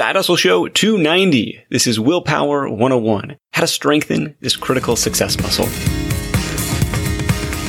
Side Hustle Show 290. This is Willpower 101. How to strengthen this critical success muscle.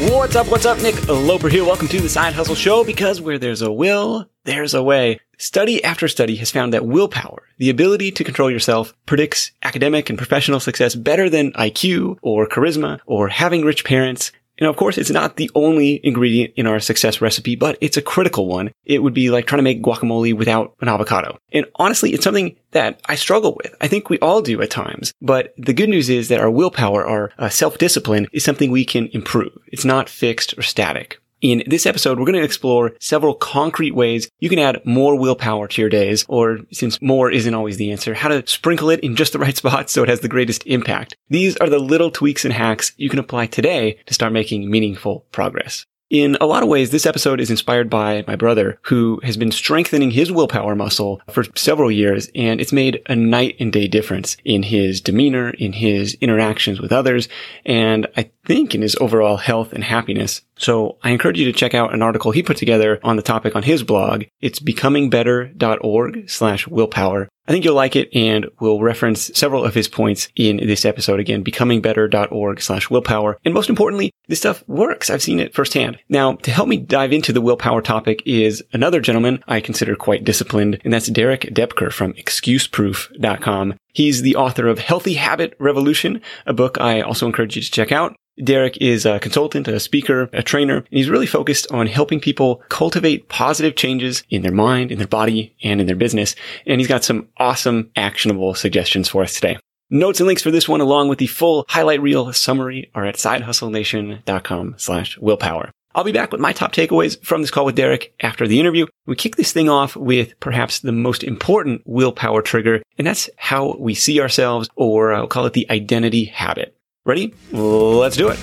What's up? What's up? Nick Loper here. Welcome to the Side Hustle Show because where there's a will, there's a way. Study after study has found that willpower, the ability to control yourself, predicts academic and professional success better than IQ or charisma or having rich parents and of course, it's not the only ingredient in our success recipe, but it's a critical one. It would be like trying to make guacamole without an avocado. And honestly, it's something that I struggle with. I think we all do at times. But the good news is that our willpower, our uh, self-discipline is something we can improve. It's not fixed or static. In this episode, we're going to explore several concrete ways you can add more willpower to your days, or since more isn't always the answer, how to sprinkle it in just the right spots so it has the greatest impact. These are the little tweaks and hacks you can apply today to start making meaningful progress. In a lot of ways, this episode is inspired by my brother who has been strengthening his willpower muscle for several years and it's made a night and day difference in his demeanor, in his interactions with others, and I think in his overall health and happiness. So I encourage you to check out an article he put together on the topic on his blog. It's becomingbetter.org slash willpower. I think you'll like it and we'll reference several of his points in this episode again, becomingbetter.org slash willpower. And most importantly, this stuff works. I've seen it firsthand. Now, to help me dive into the willpower topic is another gentleman I consider quite disciplined, and that's Derek Doepker from excuseproof.com. He's the author of Healthy Habit Revolution, a book I also encourage you to check out. Derek is a consultant, a speaker, a trainer, and he's really focused on helping people cultivate positive changes in their mind, in their body, and in their business. And he's got some awesome actionable suggestions for us today. Notes and links for this one, along with the full highlight reel summary are at sidehustlenation.com slash willpower. I'll be back with my top takeaways from this call with Derek after the interview. We kick this thing off with perhaps the most important willpower trigger, and that's how we see ourselves, or I'll call it the identity habit. Ready? Let's do it.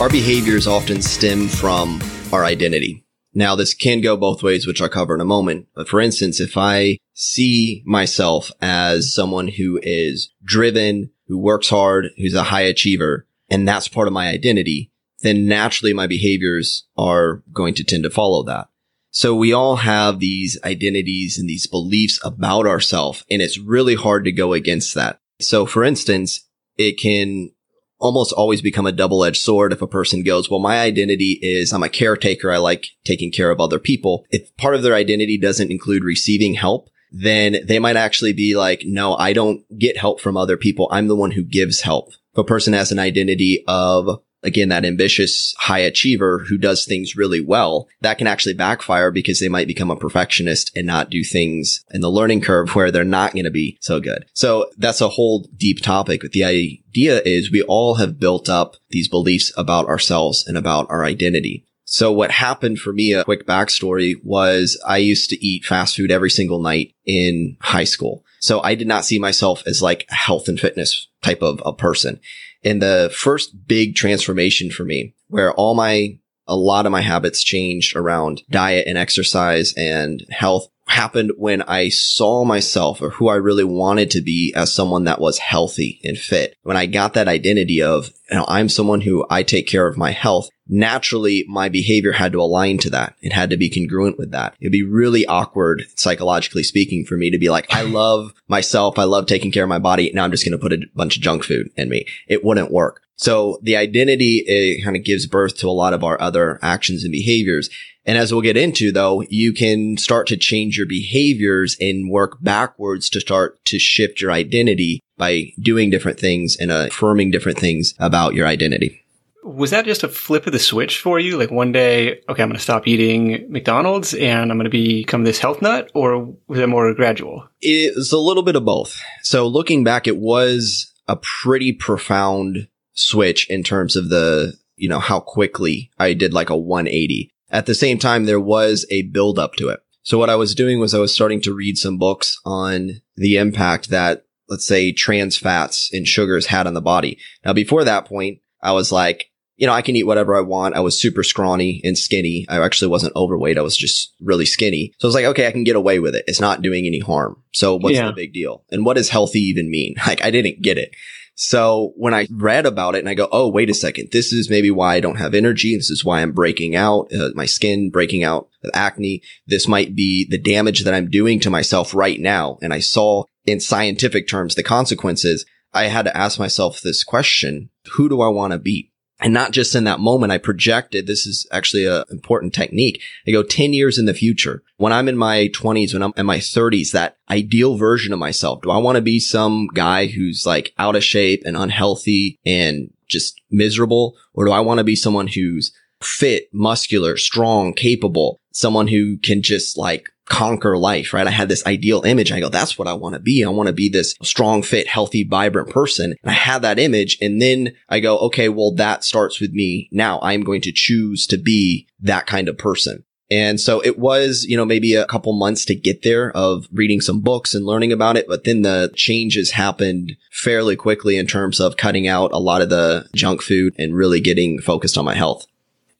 Our behaviors often stem from our identity. Now, this can go both ways, which I'll cover in a moment. But for instance, if I see myself as someone who is driven, who works hard, who's a high achiever, and that's part of my identity, then naturally my behaviors are going to tend to follow that. So we all have these identities and these beliefs about ourselves, and it's really hard to go against that. So for instance, it can almost always become a double-edged sword if a person goes, well, my identity is I'm a caretaker. I like taking care of other people. If part of their identity doesn't include receiving help, then they might actually be like, no, I don't get help from other people. I'm the one who gives help. A person has an identity of again, that ambitious high achiever who does things really well, that can actually backfire because they might become a perfectionist and not do things in the learning curve where they're not going to be so good. So that's a whole deep topic. But the idea is we all have built up these beliefs about ourselves and about our identity. So what happened for me, a quick backstory was I used to eat fast food every single night in high school. So I did not see myself as like a health and fitness type of a person. And the first big transformation for me where all my, a lot of my habits changed around diet and exercise and health happened when I saw myself or who I really wanted to be as someone that was healthy and fit. When I got that identity of, you know, I'm someone who I take care of my health, naturally my behavior had to align to that. It had to be congruent with that. It'd be really awkward, psychologically speaking, for me to be like, I love myself. I love taking care of my body. Now I'm just going to put a bunch of junk food in me. It wouldn't work. So the identity, it kind of gives birth to a lot of our other actions and behaviors. And as we'll get into though, you can start to change your behaviors and work backwards to start to shift your identity by doing different things and affirming different things about your identity. Was that just a flip of the switch for you? Like one day, okay, I'm going to stop eating McDonald's and I'm going to become this health nut or was it more gradual? It's a little bit of both. So looking back, it was a pretty profound switch in terms of the, you know, how quickly I did like a 180. At the same time, there was a build up to it. So what I was doing was I was starting to read some books on the impact that, let's say, trans fats and sugars had on the body. Now, before that point, I was like, you know, I can eat whatever I want. I was super scrawny and skinny. I actually wasn't overweight. I was just really skinny. So I was like, okay, I can get away with it. It's not doing any harm. So what's yeah. the big deal? And what does healthy even mean? Like I didn't get it. So when I read about it and I go, oh, wait a second, this is maybe why I don't have energy. This is why I'm breaking out, uh, my skin breaking out with acne. This might be the damage that I'm doing to myself right now. And I saw in scientific terms the consequences. I had to ask myself this question. Who do I want to be? And not just in that moment, I projected, this is actually an important technique. I go 10 years in the future. When I'm in my 20s, when I'm in my 30s, that ideal version of myself, do I want to be some guy who's like out of shape and unhealthy and just miserable? Or do I want to be someone who's fit, muscular, strong, capable, someone who can just like conquer life, right? I had this ideal image. I go, that's what I want to be. I want to be this strong, fit, healthy, vibrant person. And I had that image. And then I go, okay, well, that starts with me. Now I'm going to choose to be that kind of person. And so it was, you know, maybe a couple months to get there of reading some books and learning about it. But then the changes happened fairly quickly in terms of cutting out a lot of the junk food and really getting focused on my health.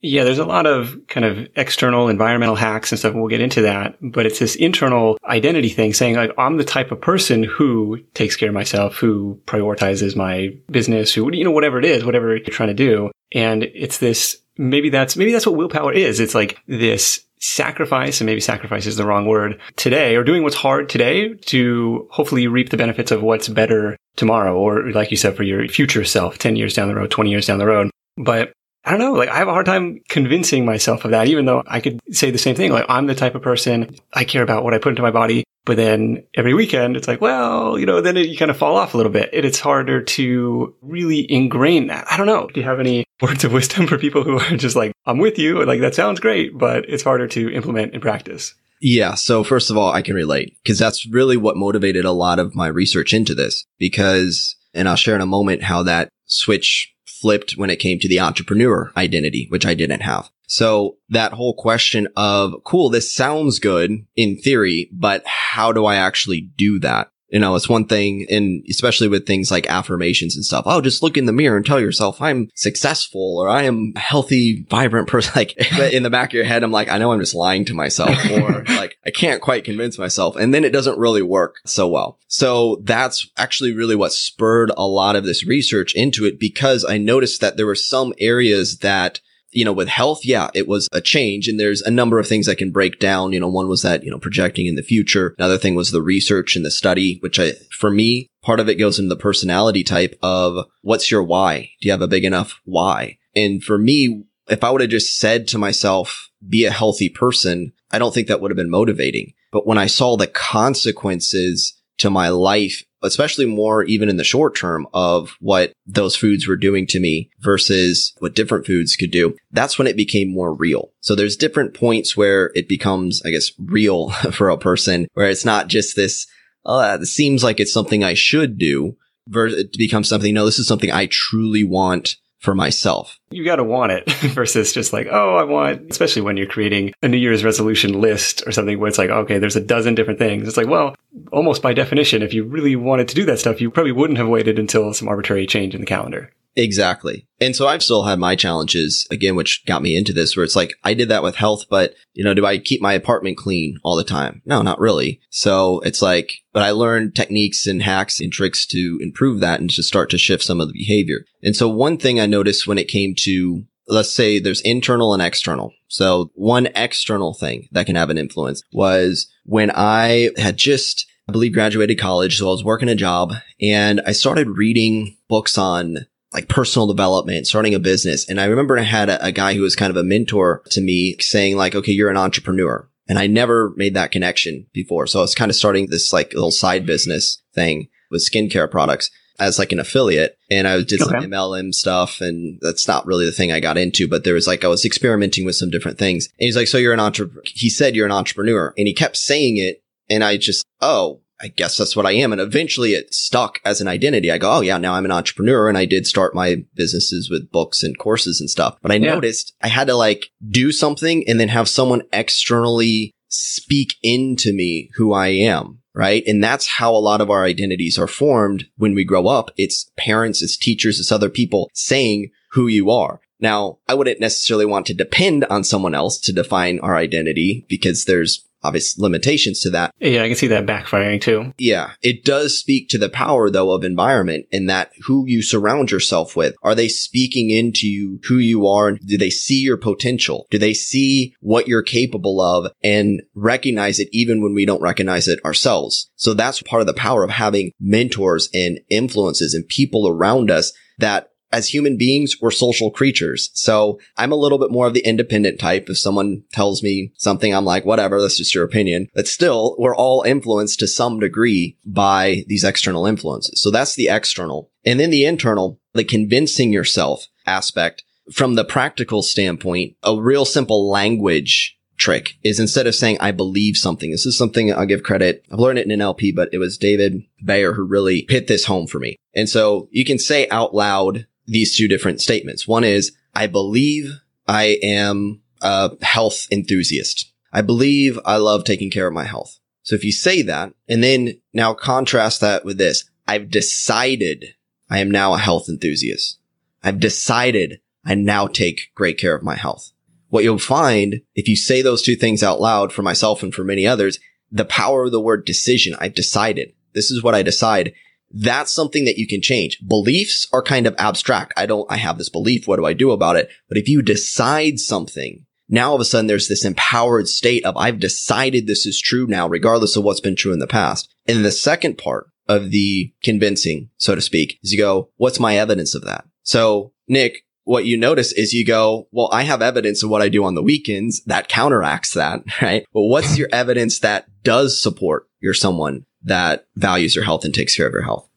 Yeah, there's a lot of kind of external environmental hacks and stuff, we'll get into that. But it's this internal identity thing saying like, I'm the type of person who takes care of myself, who prioritizes my business, who, you know, whatever it is, whatever you're trying to do. And it's this, maybe that's, maybe that's what willpower is. It's like this sacrifice, and maybe sacrifice is the wrong word today, or doing what's hard today to hopefully reap the benefits of what's better tomorrow, or like you said, for your future self, 10 years down the road, 20 years down the road. But I don't know. Like I have a hard time convincing myself of that, even though I could say the same thing. Like I'm the type of person I care about what I put into my body. But then every weekend it's like, well, you know, then it, you kind of fall off a little bit. It, it's harder to really ingrain that. I don't know. Do you have any words of wisdom for people who are just like, I'm with you. Like that sounds great, but it's harder to implement in practice. Yeah. So first of all, I can relate because that's really what motivated a lot of my research into this because, and I'll share in a moment how that switch flipped when it came to the entrepreneur identity, which I didn't have. So that whole question of, cool, this sounds good in theory, but how do I actually do that? You know, it's one thing, and especially with things like affirmations and stuff. Oh, just look in the mirror and tell yourself I'm successful or I am a healthy, vibrant person. Like in the back of your head, I'm like, I know I'm just lying to myself or like I can't quite convince myself. And then it doesn't really work so well. So that's actually really what spurred a lot of this research into it because I noticed that there were some areas that you know, with health, yeah, it was a change. And there's a number of things that can break down. You know, one was that, you know, projecting in the future. Another thing was the research and the study, which I, for me, part of it goes into the personality type of what's your why? Do you have a big enough why? And for me, if I would have just said to myself, be a healthy person, I don't think that would have been motivating. But when I saw the consequences to my life especially more even in the short term of what those foods were doing to me versus what different foods could do. That's when it became more real. So there's different points where it becomes, I guess, real for a person where it's not just this, oh, it seems like it's something I should do. Versus it becomes something, no, this is something I truly want for myself. You got to want it versus just like, oh, I want, especially when you're creating a New Year's resolution list or something where it's like, okay, there's a dozen different things. It's like, well, almost by definition, if you really wanted to do that stuff, you probably wouldn't have waited until some arbitrary change in the calendar. Exactly. And so I've still had my challenges again, which got me into this where it's like, I did that with health, but you know, do I keep my apartment clean all the time? No, not really. So it's like, but I learned techniques and hacks and tricks to improve that and to start to shift some of the behavior. And so one thing I noticed when it came to let's say there's internal and external. So one external thing that can have an influence was when I had just, I believe, graduated college. So I was working a job and I started reading books on like personal development, starting a business. And I remember I had a, a guy who was kind of a mentor to me saying like, okay, you're an entrepreneur. And I never made that connection before. So I was kind of starting this like little side business thing with skincare products as like an affiliate and I did some. MLM stuff and that's not really the thing I got into, but there was like, I was experimenting with some different things. And he's like, so you're an entrepreneur. He said you're an entrepreneur and he kept saying it. And I just, oh, I guess that's what I am. And eventually it stuck as an identity. I go, oh yeah, now I'm an entrepreneur. And I did start my businesses with books and courses and stuff. But I yeah. noticed I had to like do something and then have someone externally speak into me who I am. Right. And that's how a lot of our identities are formed when we grow up. It's parents, it's teachers, it's other people saying who you are. Now, I wouldn't necessarily want to depend on someone else to define our identity because there's obvious limitations to that. Yeah, I can see that backfiring too. Yeah. It does speak to the power though of environment in that who you surround yourself with. Are they speaking into you, who you are? and Do they see your potential? Do they see what you're capable of and recognize it even when we don't recognize it ourselves? So that's part of the power of having mentors and influences and people around us that as human beings, we're social creatures. So I'm a little bit more of the independent type. If someone tells me something, I'm like, whatever, that's just your opinion. But still, we're all influenced to some degree by these external influences. So that's the external. And then the internal, the convincing yourself aspect from the practical standpoint, a real simple language trick is instead of saying, I believe something, this is something I'll give credit. I've learned it in NLP, but it was David Bayer who really hit this home for me. And so you can say out loud these two different statements. One is, I believe I am a health enthusiast. I believe I love taking care of my health. So if you say that and then now contrast that with this, I've decided I am now a health enthusiast. I've decided I now take great care of my health. What you'll find if you say those two things out loud for myself and for many others, the power of the word decision. I've decided. This is what I decide that's something that you can change. Beliefs are kind of abstract. I don't, I have this belief. What do I do about it? But if you decide something, now all of a sudden there's this empowered state of I've decided this is true now, regardless of what's been true in the past. And the second part of the convincing, so to speak, is you go, what's my evidence of that? So Nick, what you notice is you go, well, I have evidence of what I do on the weekends that counteracts that, right? But what's your evidence that does support you're someone that values your health and takes care of your health.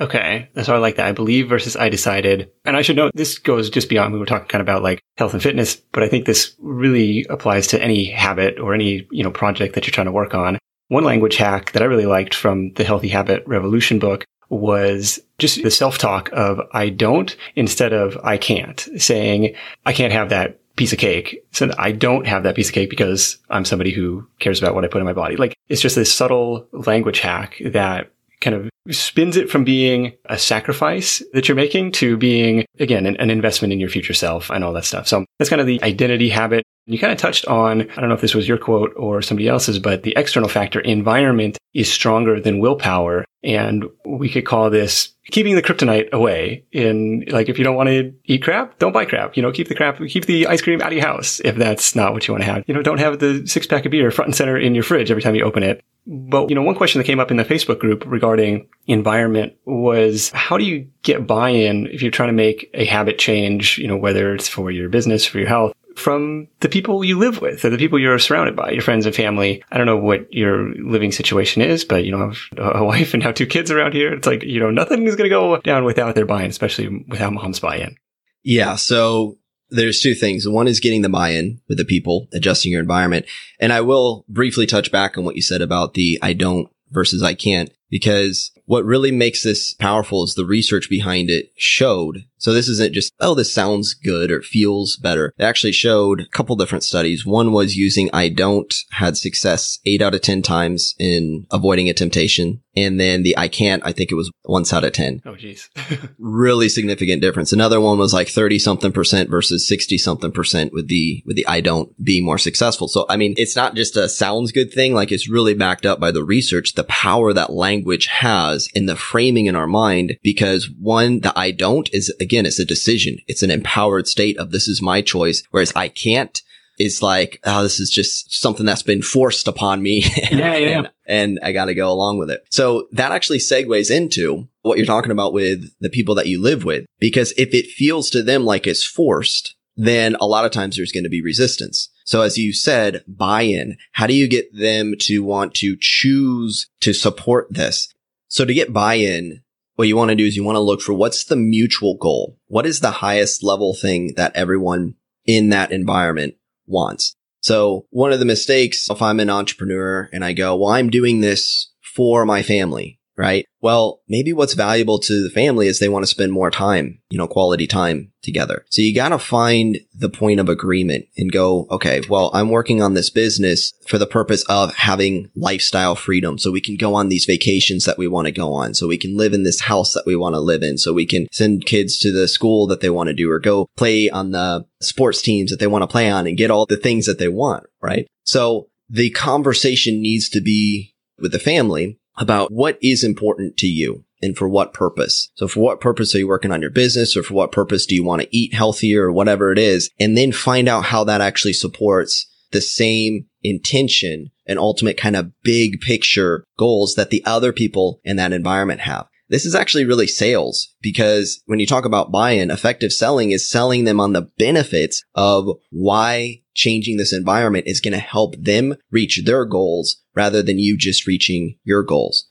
Okay. So I like that. I believe versus I decided. And I should note this goes just beyond, we were talking kind of about like health and fitness, but I think this really applies to any habit or any, you know, project that you're trying to work on. One language hack that I really liked from the Healthy Habit Revolution book was just the self-talk of I don't instead of I can't saying I can't have that piece of cake. So I don't have that piece of cake because I'm somebody who cares about what I put in my body. Like it's just this subtle language hack that kind of spins it from being a sacrifice that you're making to being, again, an, an, investment in your future self and all that stuff. So that's kind of the identity habit. You kind of touched on, I don't know if this was your quote or somebody else's, but the external factor environment is stronger than willpower. And we could call this keeping the kryptonite away in like if you don't want to eat crap don't buy crap you know keep the crap keep the ice cream out of your house if that's not what you want to have. You know don't have the six pack of beer front and center in your fridge every time you open it. But you know one question that came up in the facebook group regarding environment was how do you get buy-in if you're trying to make a habit change you know whether it's for your business for your health from the people you live with or the people you're surrounded by, your friends and family. I don't know what your living situation is, but you know, I have a wife and now two kids around here. It's like, you know, nothing is going to go down without their buy-in, especially without mom's buy-in. Yeah. So there's two things. One is getting the buy-in with the people, adjusting your environment. And I will briefly touch back on what you said about the I don't versus I can't because what really makes this powerful is the research behind it showed. So this isn't just, oh, this sounds good or feels better. It actually showed a couple different studies. One was using I don't had success eight out of 10 times in avoiding a temptation. And then the I can't, I think it was once out of 10. Oh, geez. really significant difference. Another one was like 30 something percent versus 60 something percent with the, with the I don't be more successful. So, I mean, it's not just a sounds good thing. Like it's really backed up by the research, the power that language has in the framing in our mind. Because one, the I don't is again, it's a decision. It's an empowered state of this is my choice. Whereas I can't is like, oh, this is just something that's been forced upon me. Yeah, yeah. and, and I got to go along with it. So that actually segues into what you're talking about with the people that you live with. Because if it feels to them like it's forced, then a lot of times there's going to be resistance. So as you said, buy-in. How do you get them to want to choose to support this? So to get buy-in, what you want to do is you want to look for what's the mutual goal? What is the highest level thing that everyone in that environment wants? So one of the mistakes, if I'm an entrepreneur and I go, well, I'm doing this for my family, right? Well, maybe what's valuable to the family is they want to spend more time, you know, quality time together. So you got to find the point of agreement and go, okay, well, I'm working on this business for the purpose of having lifestyle freedom. So we can go on these vacations that we want to go on. So we can live in this house that we want to live in. So we can send kids to the school that they want to do or go play on the sports teams that they want to play on and get all the things that they want. Right. So the conversation needs to be with the family about what is important to you and for what purpose. So for what purpose are you working on your business or for what purpose do you want to eat healthier or whatever it is? And then find out how that actually supports the same intention and ultimate kind of big picture goals that the other people in that environment have. This is actually really sales because when you talk about buy-in, effective selling is selling them on the benefits of why changing this environment is going to help them reach their goals rather than you just reaching your goals.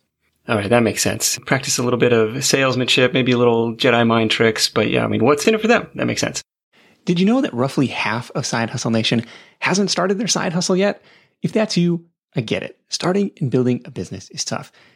All right, that makes sense. Practice a little bit of salesmanship, maybe a little Jedi mind tricks, but yeah, I mean, what's in it for them? That makes sense. Did you know that roughly half of Side Hustle Nation hasn't started their side hustle yet? If that's you, I get it. Starting and building a business is tough.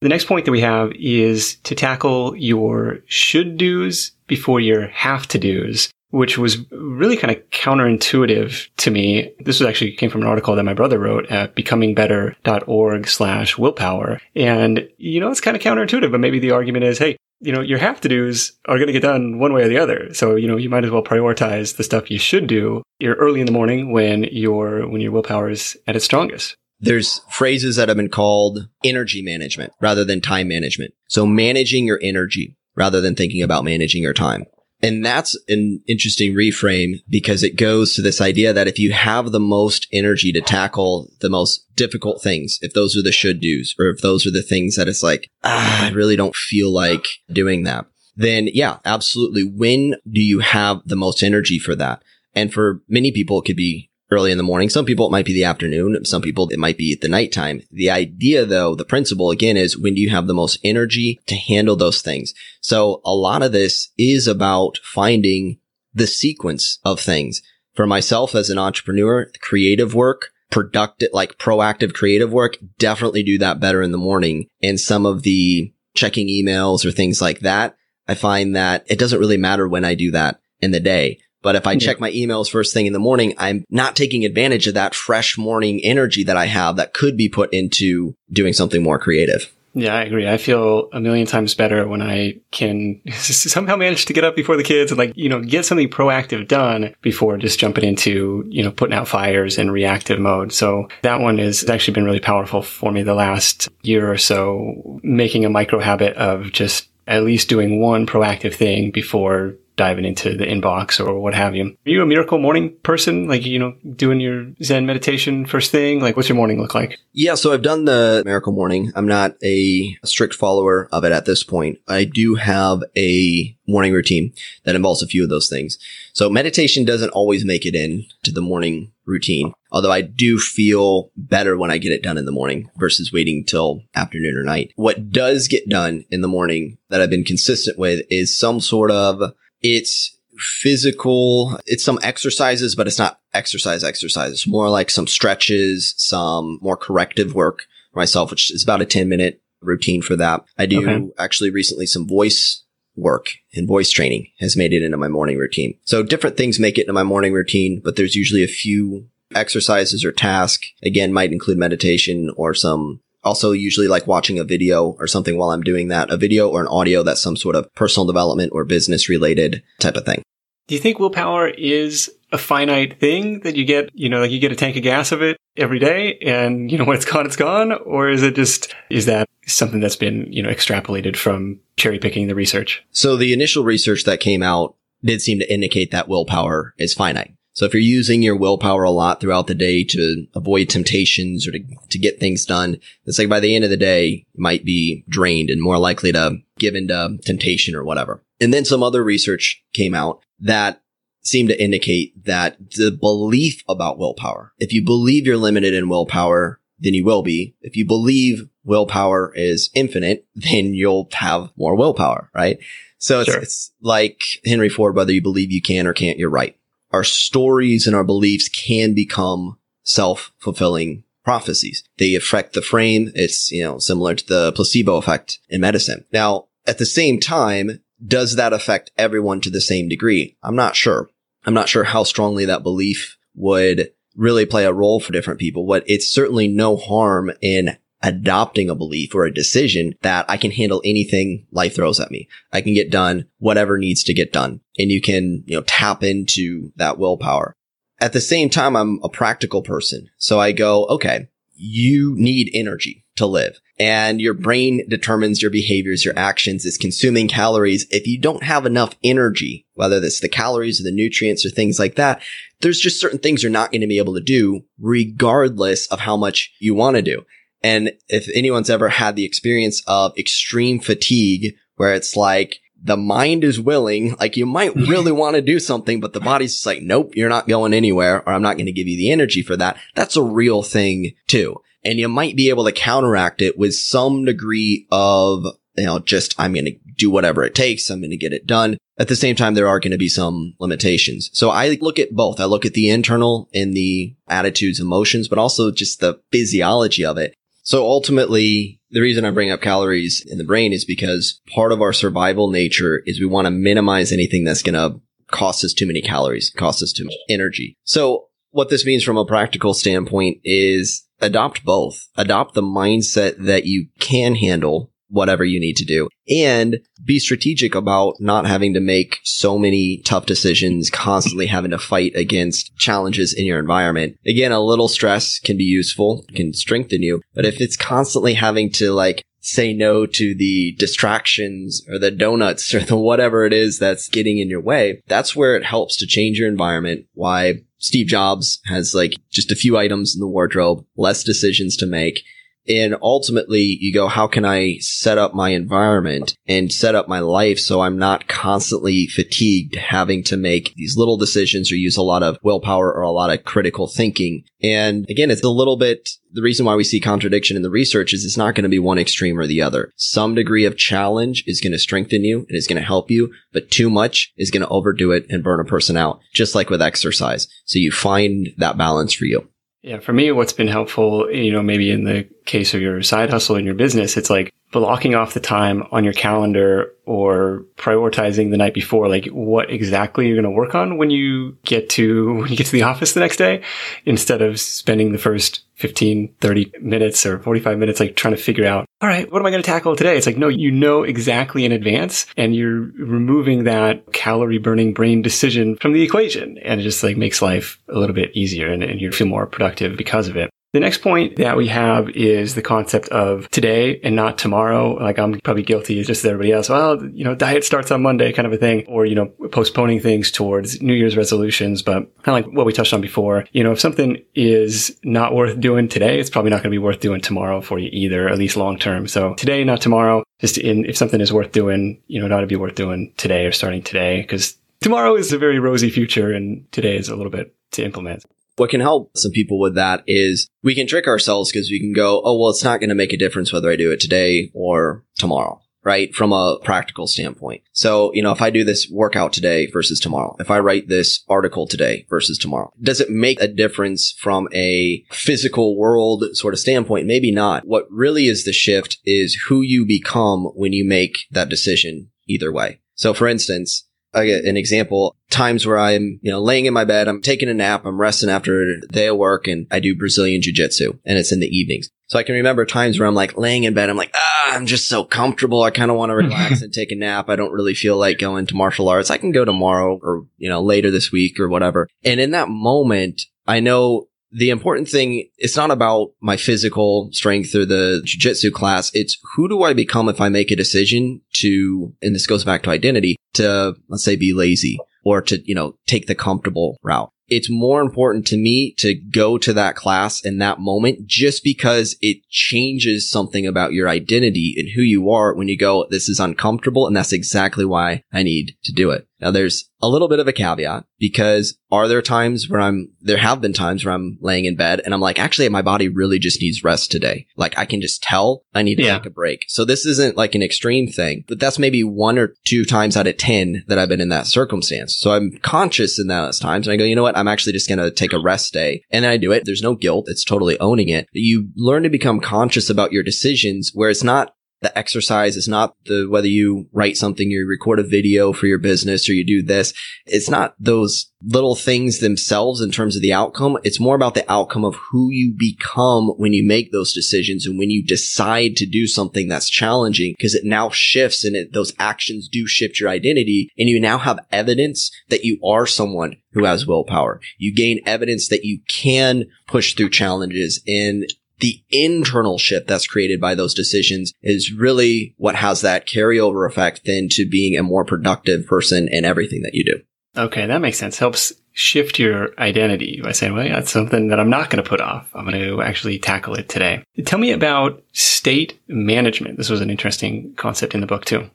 The next point that we have is to tackle your should do's before your have to do's, which was really kind of counterintuitive to me. This was actually came from an article that my brother wrote at becomingbetter.org slash willpower. And, you know, it's kind of counterintuitive, but maybe the argument is, hey, you know, your have to do's are going to get done one way or the other. So, you know, you might as well prioritize the stuff you should do early in the morning when your, when your willpower is at its strongest. There's phrases that have been called energy management rather than time management. So managing your energy rather than thinking about managing your time. And that's an interesting reframe because it goes to this idea that if you have the most energy to tackle the most difficult things, if those are the should do's, or if those are the things that it's like, ah, I really don't feel like doing that, then yeah, absolutely. When do you have the most energy for that? And for many people, it could be early in the morning. Some people it might be the afternoon. Some people it might be the nighttime. The idea though, the principle again is when do you have the most energy to handle those things? So a lot of this is about finding the sequence of things. For myself as an entrepreneur, creative work, productive, like proactive creative work, definitely do that better in the morning. And some of the checking emails or things like that, I find that it doesn't really matter when I do that in the day. But if I yeah. check my emails first thing in the morning, I'm not taking advantage of that fresh morning energy that I have that could be put into doing something more creative. Yeah, I agree. I feel a million times better when I can somehow manage to get up before the kids and like, you know, get something proactive done before just jumping into, you know, putting out fires in reactive mode. So that one has actually been really powerful for me the last year or so, making a micro habit of just at least doing one proactive thing before diving into the inbox or what have you. Are you a miracle morning person? Like, you know, doing your Zen meditation first thing? Like, what's your morning look like? Yeah, so I've done the miracle morning. I'm not a strict follower of it at this point. I do have a morning routine that involves a few of those things. So meditation doesn't always make it in to the morning routine. Although I do feel better when I get it done in the morning versus waiting till afternoon or night. What does get done in the morning that I've been consistent with is some sort of, it's physical, it's some exercises, but it's not exercise exercises, more like some stretches, some more corrective work for myself, which is about a 10 minute routine for that. I do okay. actually recently some voice work and voice training has made it into my morning routine. So different things make it into my morning routine, but there's usually a few exercises or tasks. Again, might include meditation or some also usually like watching a video or something while I'm doing that, a video or an audio that's some sort of personal development or business related type of thing. Do you think willpower is a finite thing that you get, you know, like you get a tank of gas of it every day and, you know, when it's gone, it's gone? Or is it just, is that something that's been, you know, extrapolated from cherry picking the research? So the initial research that came out did seem to indicate that willpower is finite. So if you're using your willpower a lot throughout the day to avoid temptations or to, to get things done, it's like by the end of the day, you might be drained and more likely to give into temptation or whatever. And then some other research came out that seemed to indicate that the belief about willpower, if you believe you're limited in willpower, then you will be. If you believe willpower is infinite, then you'll have more willpower, right? So it's, sure. it's like Henry Ford, whether you believe you can or can't, you're right. Our stories and our beliefs can become self-fulfilling prophecies. They affect the frame. It's, you know, similar to the placebo effect in medicine. Now, at the same time, does that affect everyone to the same degree? I'm not sure. I'm not sure how strongly that belief would really play a role for different people, but it's certainly no harm in adopting a belief or a decision that I can handle anything life throws at me. I can get done whatever needs to get done and you can, you know, tap into that willpower. At the same time, I'm a practical person. So I go, okay, you need energy to live and your brain determines your behaviors, your actions is consuming calories. If you don't have enough energy, whether it's the calories or the nutrients or things like that, there's just certain things you're not going to be able to do regardless of how much you want to do. And if anyone's ever had the experience of extreme fatigue where it's like the mind is willing, like you might really want to do something, but the body's just like, nope, you're not going anywhere or I'm not going to give you the energy for that. That's a real thing too and you might be able to counteract it with some degree of, you know, just, I'm going to do whatever it takes. I'm going to get it done. At the same time, there are going to be some limitations. So I look at both. I look at the internal and the attitudes, emotions, but also just the physiology of it. So ultimately, the reason I bring up calories in the brain is because part of our survival nature is we want to minimize anything that's going to cost us too many calories, cost us too much energy. So what this means from a practical standpoint is adopt both. Adopt the mindset that you can handle whatever you need to do and be strategic about not having to make so many tough decisions, constantly having to fight against challenges in your environment. Again, a little stress can be useful, can strengthen you, but if it's constantly having to like say no to the distractions or the donuts or the whatever it is that's getting in your way, that's where it helps to change your environment. Why Steve Jobs has like just a few items in the wardrobe, less decisions to make. And ultimately you go, how can I set up my environment and set up my life so I'm not constantly fatigued having to make these little decisions or use a lot of willpower or a lot of critical thinking. And again, it's a little bit the reason why we see contradiction in the research is it's not going to be one extreme or the other. Some degree of challenge is going to strengthen you and is going to help you, but too much is going to overdo it and burn a person out, just like with exercise. So you find that balance for you. Yeah, for me, what's been helpful, you know, maybe in the case of your side hustle in your business, it's like blocking off the time on your calendar or prioritizing the night before, like what exactly you're going to work on when you get to, when you get to the office the next day, instead of spending the first 15, 30 minutes or 45 minutes, like trying to figure out, all right, what am I going to tackle today? It's like, no, you know exactly in advance and you're removing that calorie burning brain decision from the equation. And it just like makes life a little bit easier and, and you feel more productive because of it. The next point that we have is the concept of today and not tomorrow. Like I'm probably guilty just as everybody else. Well, you know, diet starts on Monday kind of a thing, or, you know, postponing things towards New Year's resolutions. But kind of like what we touched on before, you know, if something is not worth doing today, it's probably not going to be worth doing tomorrow for you either, at least long term. So today, not tomorrow. Just in, if something is worth doing, you know, it ought to be worth doing today or starting today because tomorrow is a very rosy future and today is a little bit to implement. What can help some people with that is we can trick ourselves because we can go, oh, well, it's not going to make a difference whether I do it today or tomorrow right? From a practical standpoint. So, you know, if I do this workout today versus tomorrow, if I write this article today versus tomorrow, does it make a difference from a physical world sort of standpoint? Maybe not. What really is the shift is who you become when you make that decision either way. So for instance, I get an example times where I'm, you know, laying in my bed, I'm taking a nap, I'm resting after a day of work and I do Brazilian jiu jitsu and it's in the evenings. So I can remember times where I'm like laying in bed, I'm like, ah, I'm just so comfortable. I kind of want to relax and take a nap. I don't really feel like going to martial arts. I can go tomorrow or, you know, later this week or whatever. And in that moment, I know the important thing, it's not about my physical strength or the jujitsu class. It's who do I become if I make a decision to, and this goes back to identity, to let's say be lazy or to, you know, take the comfortable route it's more important to me to go to that class in that moment just because it changes something about your identity and who you are when you go, this is uncomfortable. And that's exactly why I need to do it. Now there's a little bit of a caveat because are there times where I'm, there have been times where I'm laying in bed and I'm like, actually my body really just needs rest today. Like I can just tell I need to yeah. take a break. So this isn't like an extreme thing, but that's maybe one or two times out of 10 that I've been in that circumstance. So I'm conscious in those times and I go, you know what? I'm actually just going to take a rest day and then I do it. There's no guilt. It's totally owning it. You learn to become conscious about your decisions where it's not the exercise is not the whether you write something, you record a video for your business or you do this. It's not those little things themselves in terms of the outcome. It's more about the outcome of who you become when you make those decisions and when you decide to do something that's challenging because it now shifts and it, those actions do shift your identity and you now have evidence that you are someone who has willpower. You gain evidence that you can push through challenges and the internal shift that's created by those decisions is really what has that carryover effect then to being a more productive person in everything that you do. Okay, that makes sense. Helps shift your identity by saying, well, that's something that I'm not going to put off. I'm going to actually tackle it today. Tell me about state management. This was an interesting concept in the book too.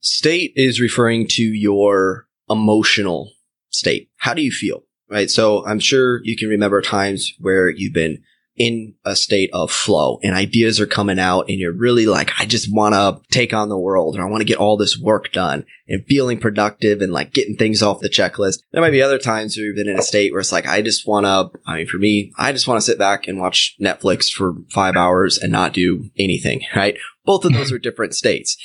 State is referring to your emotional state. How do you feel? Right. So I'm sure you can remember times where you've been in a state of flow and ideas are coming out and you're really like, I just want to take on the world or I want to get all this work done and feeling productive and like getting things off the checklist. There might be other times where you've been in a state where it's like, I just want to, I mean, for me, I just want to sit back and watch Netflix for five hours and not do anything, right? Both of those are different states.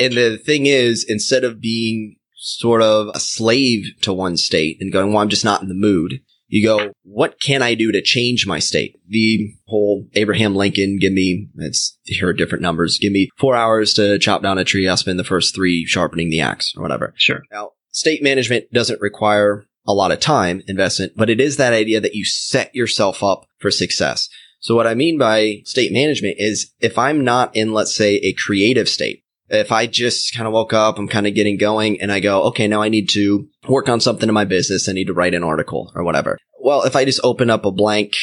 And the thing is, instead of being sort of a slave to one state and going, well, I'm just not in the mood you go, what can I do to change my state? The whole Abraham Lincoln, give me, it's, here are different numbers. Give me four hours to chop down a tree. I'll spend the first three sharpening the axe or whatever. Sure. Now, state management doesn't require a lot of time investment, but it is that idea that you set yourself up for success. So what I mean by state management is if I'm not in, let's say, a creative state, if I just kind of woke up, I'm kind of getting going and I go, okay, now I need to work on something in my business. I need to write an article or whatever. Well, if I just open up a blank,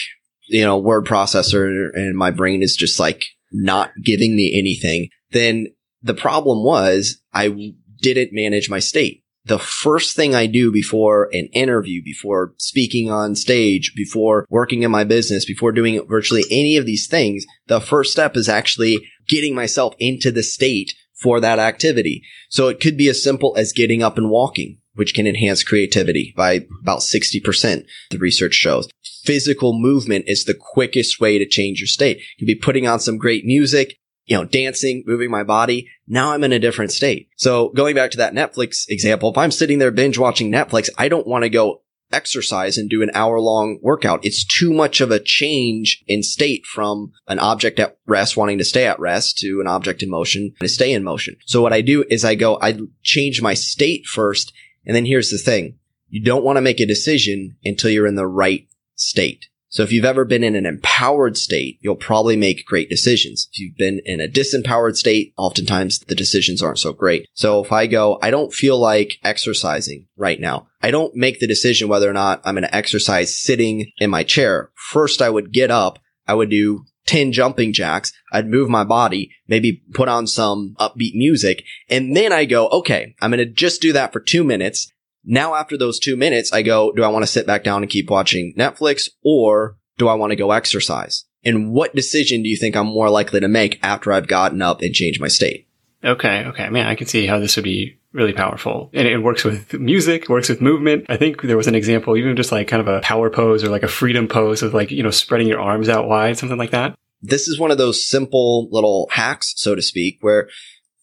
you know, word processor and my brain is just like not giving me anything, then the problem was I didn't manage my state. The first thing I do before an interview, before speaking on stage, before working in my business, before doing virtually any of these things, the first step is actually getting myself into the state for that activity. So it could be as simple as getting up and walking, which can enhance creativity by about 60%, the research shows. Physical movement is the quickest way to change your state. You could be putting on some great music, you know, dancing, moving my body. Now I'm in a different state. So going back to that Netflix example, if I'm sitting there binge watching Netflix, I don't want to go exercise and do an hour long workout. It's too much of a change in state from an object at rest wanting to stay at rest to an object in motion to stay in motion. So what I do is I go, I change my state first. And then here's the thing. You don't want to make a decision until you're in the right state. So if you've ever been in an empowered state, you'll probably make great decisions. If you've been in a disempowered state, oftentimes the decisions aren't so great. So if I go, I don't feel like exercising right now. I don't make the decision whether or not I'm going to exercise sitting in my chair. First, I would get up. I would do 10 jumping jacks. I'd move my body, maybe put on some upbeat music. And then I go, okay, I'm going to just do that for two minutes. Now, after those two minutes, I go, do I want to sit back down and keep watching Netflix or do I want to go exercise? And what decision do you think I'm more likely to make after I've gotten up and changed my state? Okay. Okay. Man, I can see how this would be really powerful. And it works with music, works with movement. I think there was an example, even just like kind of a power pose or like a freedom pose of like, you know, spreading your arms out wide, something like that. This is one of those simple little hacks, so to speak, where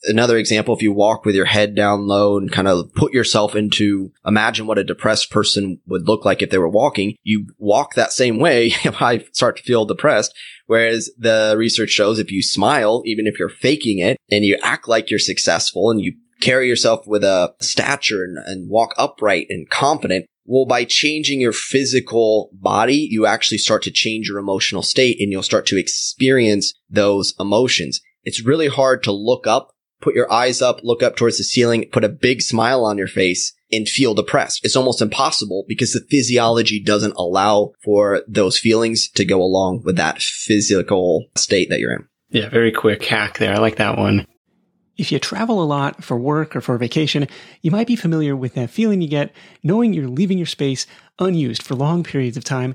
another example, if you walk with your head down low and kind of put yourself into imagine what a depressed person would look like if they were walking, you walk that same way if I start to feel depressed. Whereas the research shows if you smile, even if you're faking it and you act like you're successful and you carry yourself with a stature and, and walk upright and confident, well, by changing your physical body, you actually start to change your emotional state and you'll start to experience those emotions. It's really hard to look up put your eyes up, look up towards the ceiling, put a big smile on your face and feel depressed. It's almost impossible because the physiology doesn't allow for those feelings to go along with that physical state that you're in. Yeah, very quick hack there. I like that one. If you travel a lot for work or for vacation, you might be familiar with that feeling you get knowing you're leaving your space unused for long periods of time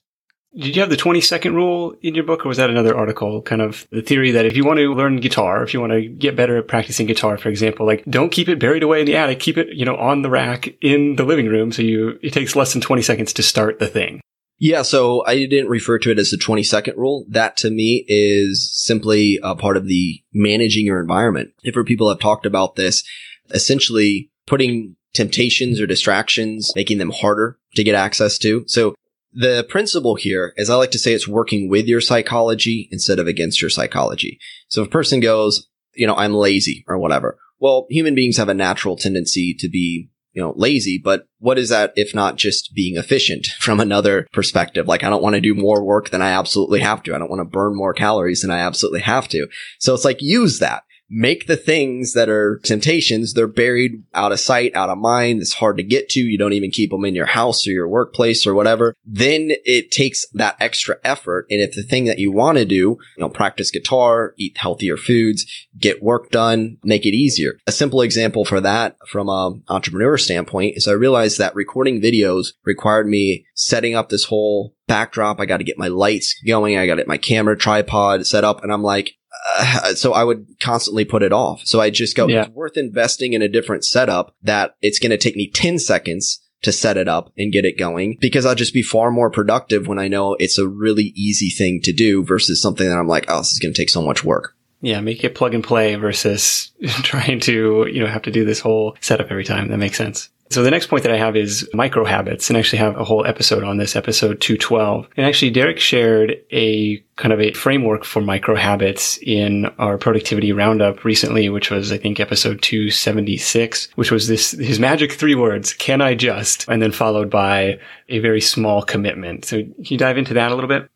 Did you have the 20 second rule in your book, or was that another article? Kind of the theory that if you want to learn guitar, if you want to get better at practicing guitar, for example, like don't keep it buried away in the attic, keep it, you know, on the rack in the living room. So you, it takes less than 20 seconds to start the thing. Yeah, so I didn't refer to it as the 20 second rule. That to me is simply a part of the managing your environment. Different people have talked about this, essentially putting temptations or distractions, making them harder to get access to. So the principle here is I like to say it's working with your psychology instead of against your psychology. So if a person goes, you know, I'm lazy or whatever. Well, human beings have a natural tendency to be, you know, lazy, but what is that if not just being efficient from another perspective? Like I don't want to do more work than I absolutely have to. I don't want to burn more calories than I absolutely have to. So it's like use that make the things that are temptations, they're buried out of sight, out of mind. It's hard to get to. You don't even keep them in your house or your workplace or whatever. Then it takes that extra effort. And if the thing that you want to do, you know, practice guitar, eat healthier foods, get work done, make it easier. A simple example for that from an entrepreneur standpoint is I realized that recording videos required me setting up this whole backdrop. I got to get my lights going. I got to get my camera tripod set up. And I'm like, uh, so I would constantly put it off. So I just go, yeah. it's worth investing in a different setup that it's going to take me 10 seconds to set it up and get it going because I'll just be far more productive when I know it's a really easy thing to do versus something that I'm like, oh, this is going to take so much work. Yeah, make it plug and play versus trying to, you know, have to do this whole setup every time. That makes sense. So the next point that I have is micro habits and actually have a whole episode on this, episode 212. And actually Derek shared a kind of a framework for micro habits in our productivity roundup recently, which was, I think, episode 276, which was this, his magic three words, can I just, and then followed by a very small commitment. So can you dive into that a little bit?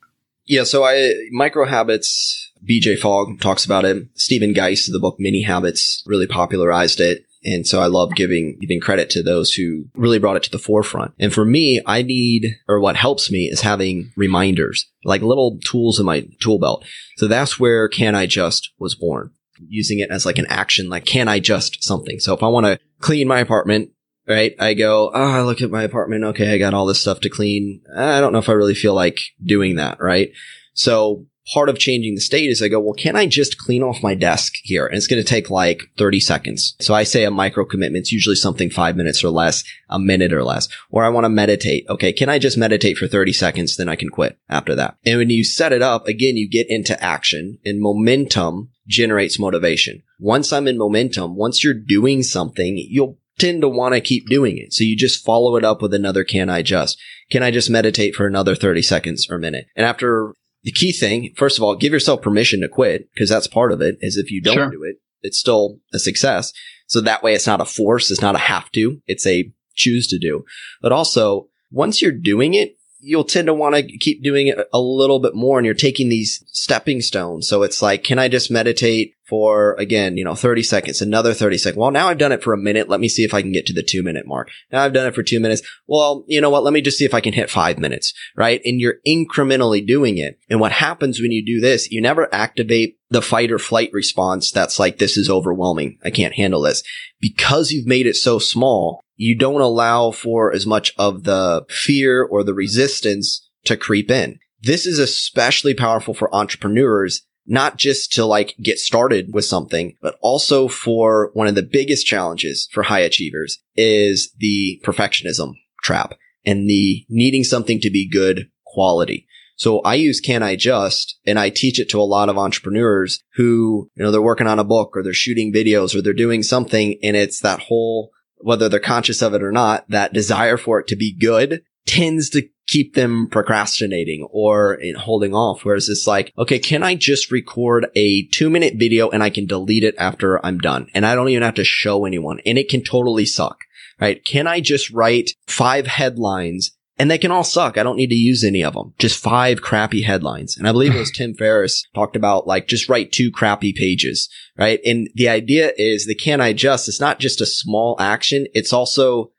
Yeah. So I, micro habits, BJ Fogg talks about it. Stephen Guise, the book Mini Habits, really popularized it. And so I love giving, giving credit to those who really brought it to the forefront. And for me, I need, or what helps me is having reminders, like little tools in my tool belt. So that's where Can I Just was born. using it as like an action, like, can I just something? So if I want to clean my apartment, right? I go, oh, I look at my apartment. Okay. I got all this stuff to clean. I don't know if I really feel like doing that. Right. So part of changing the state is I go, well, can I just clean off my desk here? And it's going to take like 30 seconds. So I say a micro commitment. It's usually something five minutes or less, a minute or less. Or I want to meditate. Okay. Can I just meditate for 30 seconds? Then I can quit after that. And when you set it up, again, you get into action and momentum generates motivation. Once I'm in momentum, once you're doing something, you'll tend to want to keep doing it. So you just follow it up with another can I just? Can I just meditate for another 30 seconds or minute? And after the key thing, first of all, give yourself permission to quit because that's part of it. Is if you don't sure. do it, it's still a success. So that way it's not a force. It's not a have to. It's a choose to do. But also once you're doing it, you'll tend to want to keep doing it a little bit more and you're taking these stepping stones. So it's like, can I just meditate for again, you know, 30 seconds, another 30 seconds. Well, now I've done it for a minute. Let me see if I can get to the two minute mark. Now I've done it for two minutes. Well, you know what? Let me just see if I can hit five minutes, right? And you're incrementally doing it. And what happens when you do this, you never activate the fight or flight response that's like, this is overwhelming. I can't handle this. Because you've made it so small, you don't allow for as much of the fear or the resistance to creep in. This is especially powerful for entrepreneurs not just to like get started with something, but also for one of the biggest challenges for high achievers is the perfectionism trap and the needing something to be good quality. So I use Can I Just and I teach it to a lot of entrepreneurs who, you know, they're working on a book or they're shooting videos or they're doing something and it's that whole, whether they're conscious of it or not, that desire for it to be good tends to keep them procrastinating or eh, holding off. Whereas it's like, okay, can I just record a two minute video and I can delete it after I'm done? And I don't even have to show anyone and it can totally suck, right? Can I just write five headlines and they can all suck. I don't need to use any of them. Just five crappy headlines. And I believe it was Tim Ferriss talked about like just write two crappy pages, right? And the idea is the can I just, it's not just a small action. It's also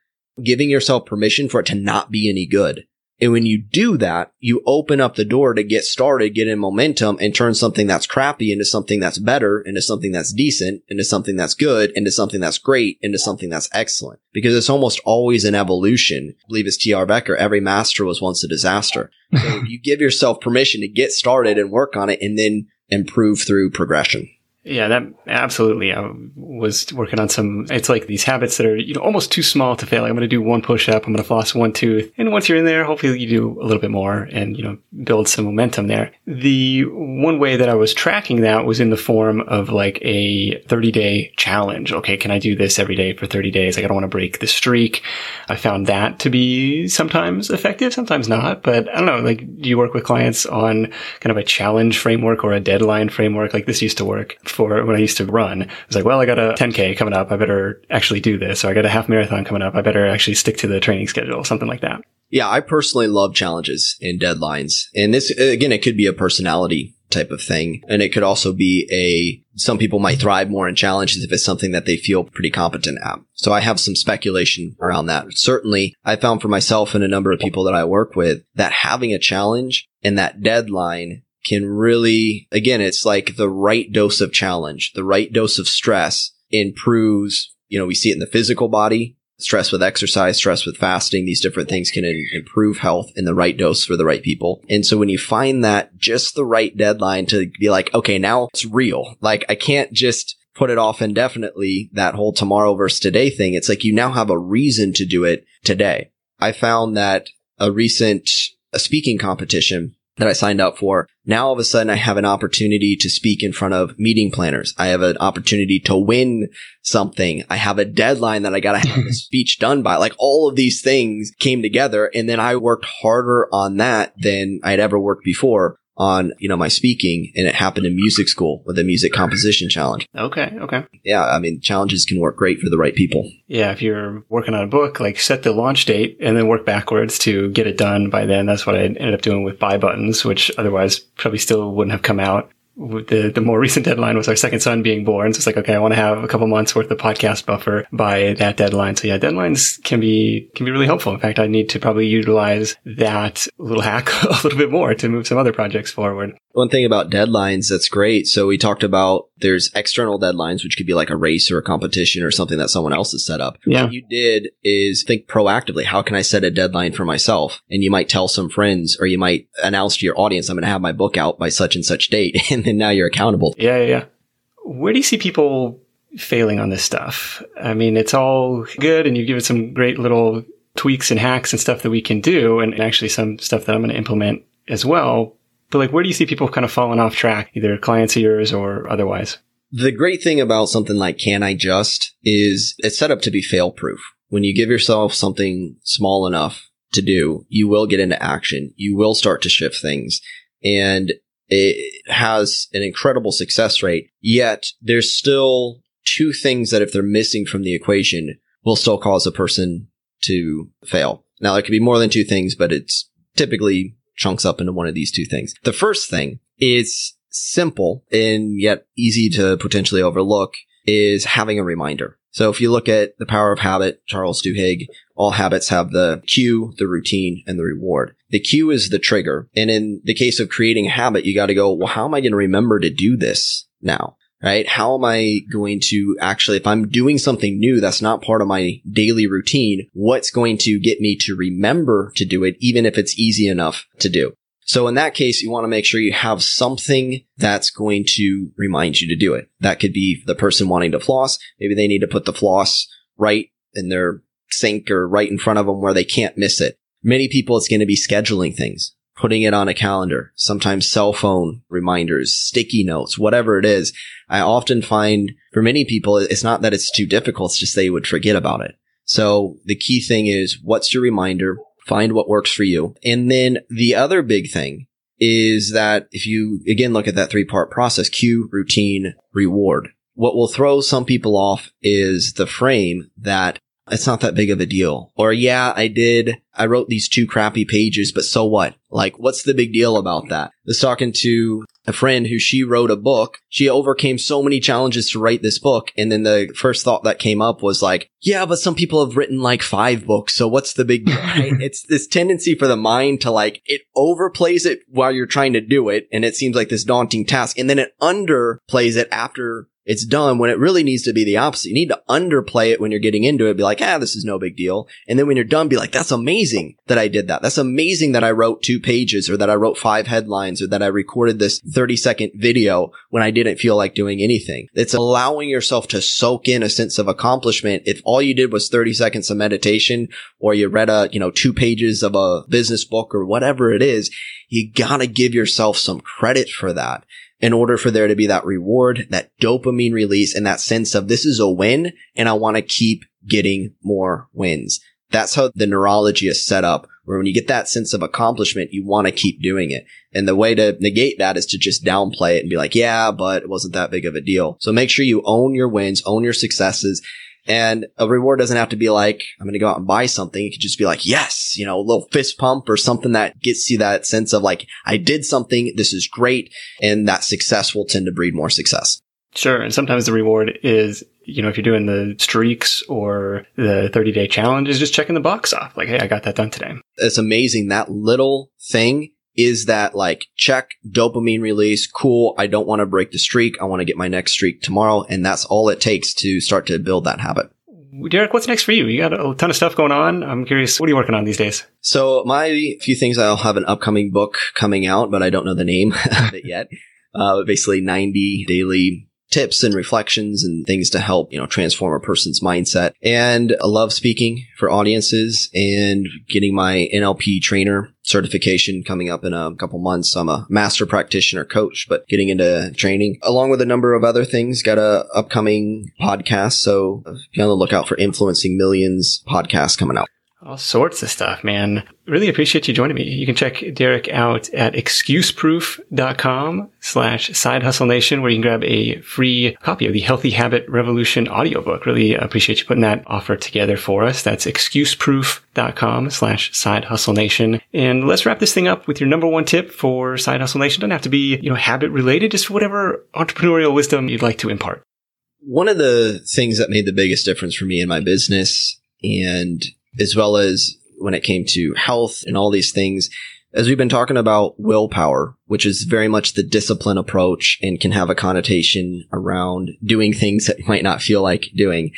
giving yourself permission for it to not be any good. And when you do that, you open up the door to get started, get in momentum and turn something that's crappy into something that's better, into something that's decent, into something that's good, into something that's great, into something that's excellent. Because it's almost always an evolution. I believe it's T. Harv Eker. Every master was once a disaster. So you give yourself permission to get started and work on it and then improve through progression. Yeah, that absolutely. I was working on some, it's like these habits that are, you know, almost too small to fail. Like I'm going to do one push up. I'm going to floss one tooth. And once you're in there, hopefully you do a little bit more and, you know, build some momentum there. The one way that I was tracking that was in the form of like a 30 day challenge. Okay. Can I do this every day for 30 days? Like I don't want to break the streak. I found that to be sometimes effective, sometimes not. But I don't know, like do you work with clients on kind of a challenge framework or a deadline framework? Like this used to work for when I used to run. I was like, well, I got a 10K coming up. I better actually do this. Or I got a half marathon coming up. I better actually stick to the training schedule, something like that. Yeah, I personally love challenges and deadlines. And this, again, it could be a personality type of thing. And it could also be a, some people might thrive more in challenges if it's something that they feel pretty competent at. So I have some speculation around that. Certainly I found for myself and a number of people that I work with that having a challenge and that deadline can really, again, it's like the right dose of challenge, the right dose of stress improves, you know, we see it in the physical body, stress with exercise, stress with fasting, these different things can in- improve health in the right dose for the right people. And so when you find that just the right deadline to be like, okay, now it's real. Like I can't just put it off indefinitely, that whole tomorrow versus today thing. It's like you now have a reason to do it today. I found that a recent a speaking competition that I signed up for. Now all of a sudden I have an opportunity to speak in front of meeting planners. I have an opportunity to win something. I have a deadline that I got to have a speech done by. Like all of these things came together and then I worked harder on that than I'd ever worked before on, you know, my speaking and it happened in music school with a music composition challenge. Okay. Okay. Yeah. I mean, challenges can work great for the right people. Yeah. If you're working on a book, like set the launch date and then work backwards to get it done by then. That's what I ended up doing with buy buttons, which otherwise probably still wouldn't have come out the, the more recent deadline was our second son being born. So it's like, okay, I want to have a couple months worth of podcast buffer by that deadline. So yeah, deadlines can be, can be really helpful. In fact, I need to probably utilize that little hack a little bit more to move some other projects forward. One thing about deadlines that's great. So we talked about there's external deadlines, which could be like a race or a competition or something that someone else has set up. Yeah. What you did is think proactively. How can I set a deadline for myself? And you might tell some friends or you might announce to your audience, I'm going to have my book out by such and such date. And then now you're accountable. Yeah, yeah, yeah. Where do you see people failing on this stuff? I mean, it's all good and you've given some great little tweaks and hacks and stuff that we can do and actually some stuff that I'm going to implement as well. But like, where do you see people kind of falling off track, either clients of yours or otherwise? The great thing about something like Can I Just is it's set up to be fail proof. When you give yourself something small enough to do, you will get into action. You will start to shift things and it has an incredible success rate. Yet there's still two things that if they're missing from the equation will still cause a person to fail. Now there could be more than two things, but it's typically chunks up into one of these two things. The first thing is simple and yet easy to potentially overlook is having a reminder. So if you look at the power of habit, Charles Duhigg, all habits have the cue, the routine, and the reward. The cue is the trigger. And in the case of creating a habit, you got to go, well, how am I going to remember to do this now? Right? How am I going to actually, if I'm doing something new that's not part of my daily routine, what's going to get me to remember to do it, even if it's easy enough to do? So in that case, you want to make sure you have something that's going to remind you to do it. That could be the person wanting to floss. Maybe they need to put the floss right in their sink or right in front of them where they can't miss it. Many people, it's going to be scheduling things, putting it on a calendar, sometimes cell phone reminders, sticky notes, whatever it is. I often find for many people, it's not that it's too difficult. It's just they would forget about it. So the key thing is what's your reminder? Find what works for you. And then the other big thing is that if you again look at that three part process, cue, routine, reward, what will throw some people off is the frame that it's not that big of a deal. Or yeah, I did. I wrote these two crappy pages, but so what? Like, what's the big deal about that? I was talking to a friend who she wrote a book. She overcame so many challenges to write this book. And then the first thought that came up was like, yeah, but some people have written like five books. So what's the big deal? Right? it's this tendency for the mind to like, it overplays it while you're trying to do it. And it seems like this daunting task. And then it underplays it after it's done when it really needs to be the opposite. You need to underplay it when you're getting into it. Be like, ah, this is no big deal. And then when you're done, be like, that's amazing that I did that. That's amazing that I wrote two pages or that I wrote five headlines or that I recorded this 30 second video when I didn't feel like doing anything. It's allowing yourself to soak in a sense of accomplishment. If all you did was 30 seconds of meditation or you read a, you know, two pages of a business book or whatever it is, you gotta give yourself some credit for that in order for there to be that reward, that dopamine release and that sense of this is a win and I want to keep getting more wins. That's how the neurology is set up where when you get that sense of accomplishment, you want to keep doing it. And the way to negate that is to just downplay it and be like, yeah, but it wasn't that big of a deal. So make sure you own your wins, own your successes and a reward doesn't have to be like, I'm going to go out and buy something. It could just be like, yes, you know, a little fist pump or something that gets you that sense of like, I did something. This is great. And that success will tend to breed more success. Sure. And sometimes the reward is, you know, if you're doing the streaks or the 30 day challenge is just checking the box off. Like, Hey, I got that done today. It's amazing. That little thing is that like check dopamine release. Cool. I don't want to break the streak. I want to get my next streak tomorrow. And that's all it takes to start to build that habit. Derek, what's next for you? You got a ton of stuff going on. I'm curious, what are you working on these days? So my few things, I'll have an upcoming book coming out, but I don't know the name of it yet. Uh, basically 90 daily tips and reflections and things to help, you know, transform a person's mindset. And I love speaking for audiences and getting my NLP trainer certification coming up in a couple months. I'm a master practitioner coach, but getting into training along with a number of other things. Got a upcoming podcast. So be on the lookout for influencing millions podcast coming out. All sorts of stuff, man. Really appreciate you joining me. You can check Derek out at excuseproof.com slash side hustle nation, where you can grab a free copy of the Healthy Habit Revolution audiobook. Really appreciate you putting that offer together for us. That's excuseproof.com slash side hustle nation. And let's wrap this thing up with your number one tip for side hustle nation. Doesn't have to be, you know, habit related, just whatever entrepreneurial wisdom you'd like to impart. One of the things that made the biggest difference for me in my business and as well as when it came to health and all these things. As we've been talking about willpower, which is very much the discipline approach and can have a connotation around doing things that you might not feel like doing.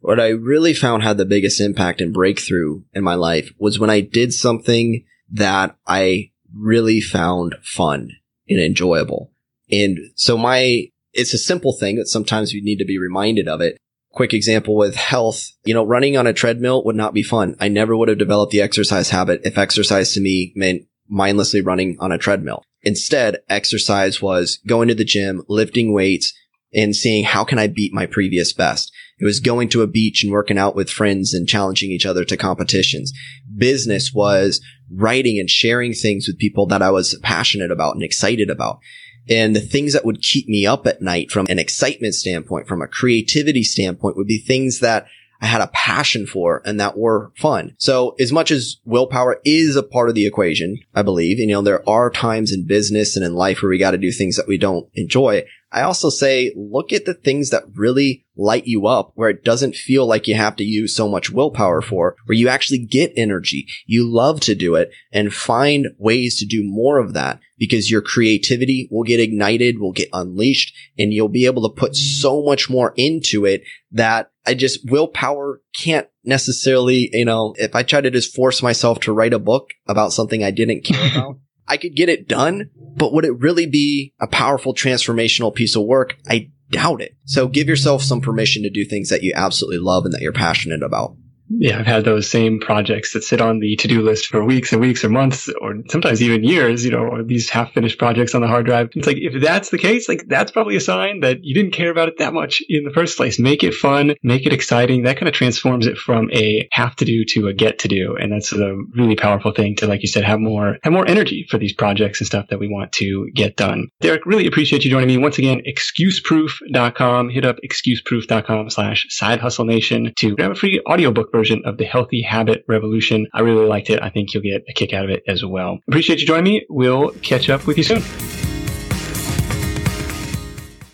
What I really found had the biggest impact and breakthrough in my life was when I did something that I really found fun and enjoyable. And so my, it's a simple thing that sometimes we need to be reminded of it quick example with health, you know, running on a treadmill would not be fun. I never would have developed the exercise habit if exercise to me meant mindlessly running on a treadmill. Instead, exercise was going to the gym, lifting weights, and seeing how can I beat my previous best. It was going to a beach and working out with friends and challenging each other to competitions. Business was writing and sharing things with people that I was passionate about and excited about. And the things that would keep me up at night from an excitement standpoint, from a creativity standpoint would be things that I had a passion for and that were fun. So as much as willpower is a part of the equation, I believe, you know, there are times in business and in life where we got to do things that we don't enjoy. I also say look at the things that really light you up where it doesn't feel like you have to use so much willpower for, where you actually get energy. You love to do it and find ways to do more of that because your creativity will get ignited, will get unleashed and you'll be able to put so much more into it that I just willpower can't necessarily, you know, if I try to just force myself to write a book about something I didn't care about, I could get it done, but would it really be a powerful transformational piece of work? I doubt it. So give yourself some permission to do things that you absolutely love and that you're passionate about yeah, I've had those same projects that sit on the to-do list for weeks and weeks or months or sometimes even years, you know, or these half-finished projects on the hard drive. It's like, if that's the case, like that's probably a sign that you didn't care about it that much in the first place. Make it fun, make it exciting. That kind of transforms it from a have to do to a get to do. And that's a really powerful thing to, like you said, have more, have more energy for these projects and stuff that we want to get done. Derek, really appreciate you joining me once again. Excuseproof.com. Hit up excuseproof.com slash side hustle nation to grab a free audiobook version version of the Healthy Habit Revolution. I really liked it. I think you'll get a kick out of it as well. Appreciate you joining me. We'll catch up with you soon.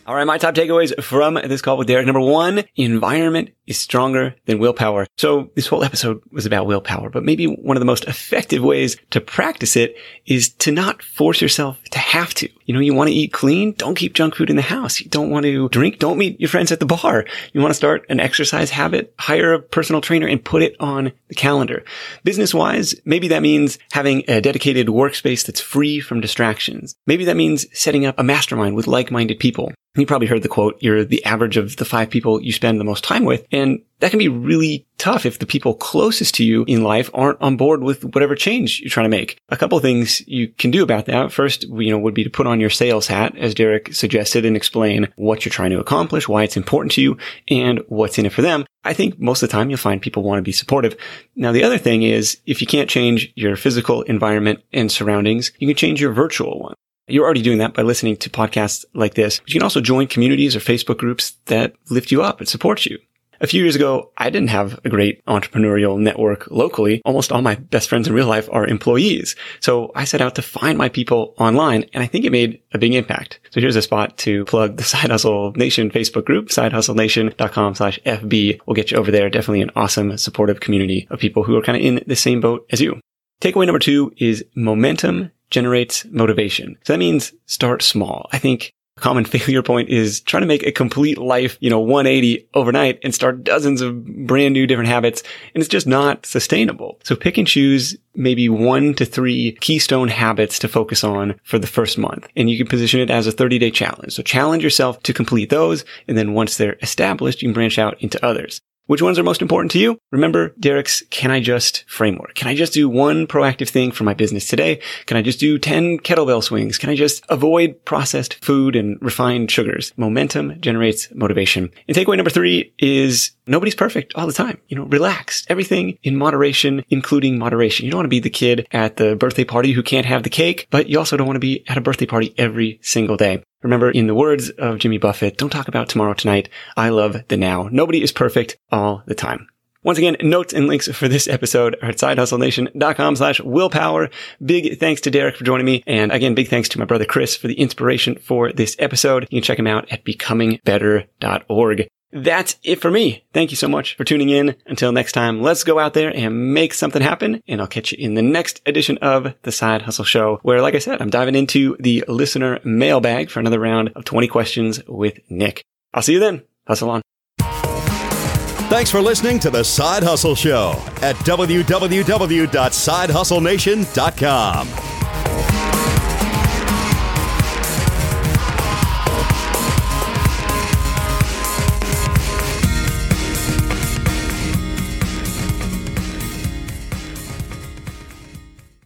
All right, my top takeaways from this call with Derek. Number one, environment is stronger than willpower. So this whole episode was about willpower, but maybe one of the most effective ways to practice it is to not force yourself to have to. You know, you want to eat clean? Don't keep junk food in the house. You don't want to drink? Don't meet your friends at the bar. You want to start an exercise habit? Hire a personal trainer and put it on the calendar. Business wise, maybe that means having a dedicated workspace that's free from distractions. Maybe that means setting up a mastermind with like-minded people. You probably heard the quote, you're the average of the five people you spend the most time with. And that can be really tough if the people closest to you in life aren't on board with whatever change you're trying to make. A couple things you can do about that. First, you know, would be to put on your sales hat, as Derek suggested, and explain what you're trying to accomplish, why it's important to you, and what's in it for them. I think most of the time you'll find people want to be supportive. Now, the other thing is if you can't change your physical environment and surroundings, you can change your virtual one. You're already doing that by listening to podcasts like this. But you can also join communities or Facebook groups that lift you up and support you. A few years ago, I didn't have a great entrepreneurial network locally. Almost all my best friends in real life are employees. So I set out to find my people online and I think it made a big impact. So here's a spot to plug the Side Hustle Nation Facebook group, sidehustlenation.com slash FB. We'll get you over there. Definitely an awesome supportive community of people who are kind of in the same boat as you. Takeaway number two is momentum generates motivation. So that means start small. I think a common failure point is trying to make a complete life, you know, 180 overnight and start dozens of brand new different habits. And it's just not sustainable. So pick and choose maybe one to three keystone habits to focus on for the first month. And you can position it as a 30 day challenge. So challenge yourself to complete those. And then once they're established, you can branch out into others. Which ones are most important to you? Remember Derek's Can I Just framework. Can I just do one proactive thing for my business today? Can I just do 10 kettlebell swings? Can I just avoid processed food and refined sugars? Momentum generates motivation. And takeaway number three is nobody's perfect all the time. You know, relax. Everything in moderation, including moderation. You don't want to be the kid at the birthday party who can't have the cake, but you also don't want to be at a birthday party every single day. Remember, in the words of Jimmy Buffett, don't talk about tomorrow tonight. I love the now. Nobody is perfect all the time. Once again, notes and links for this episode are at sidehustlenation.com slash willpower. Big thanks to Derek for joining me. And again, big thanks to my brother Chris for the inspiration for this episode. You can check him out at becomingbetter.org. That's it for me. Thank you so much for tuning in. Until next time, let's go out there and make something happen. And I'll catch you in the next edition of the Side Hustle Show, where, like I said, I'm diving into the listener mailbag for another round of 20 questions with Nick. I'll see you then. Hustle on. Thanks for listening to the Side Hustle Show at www.sidehustlenation.com.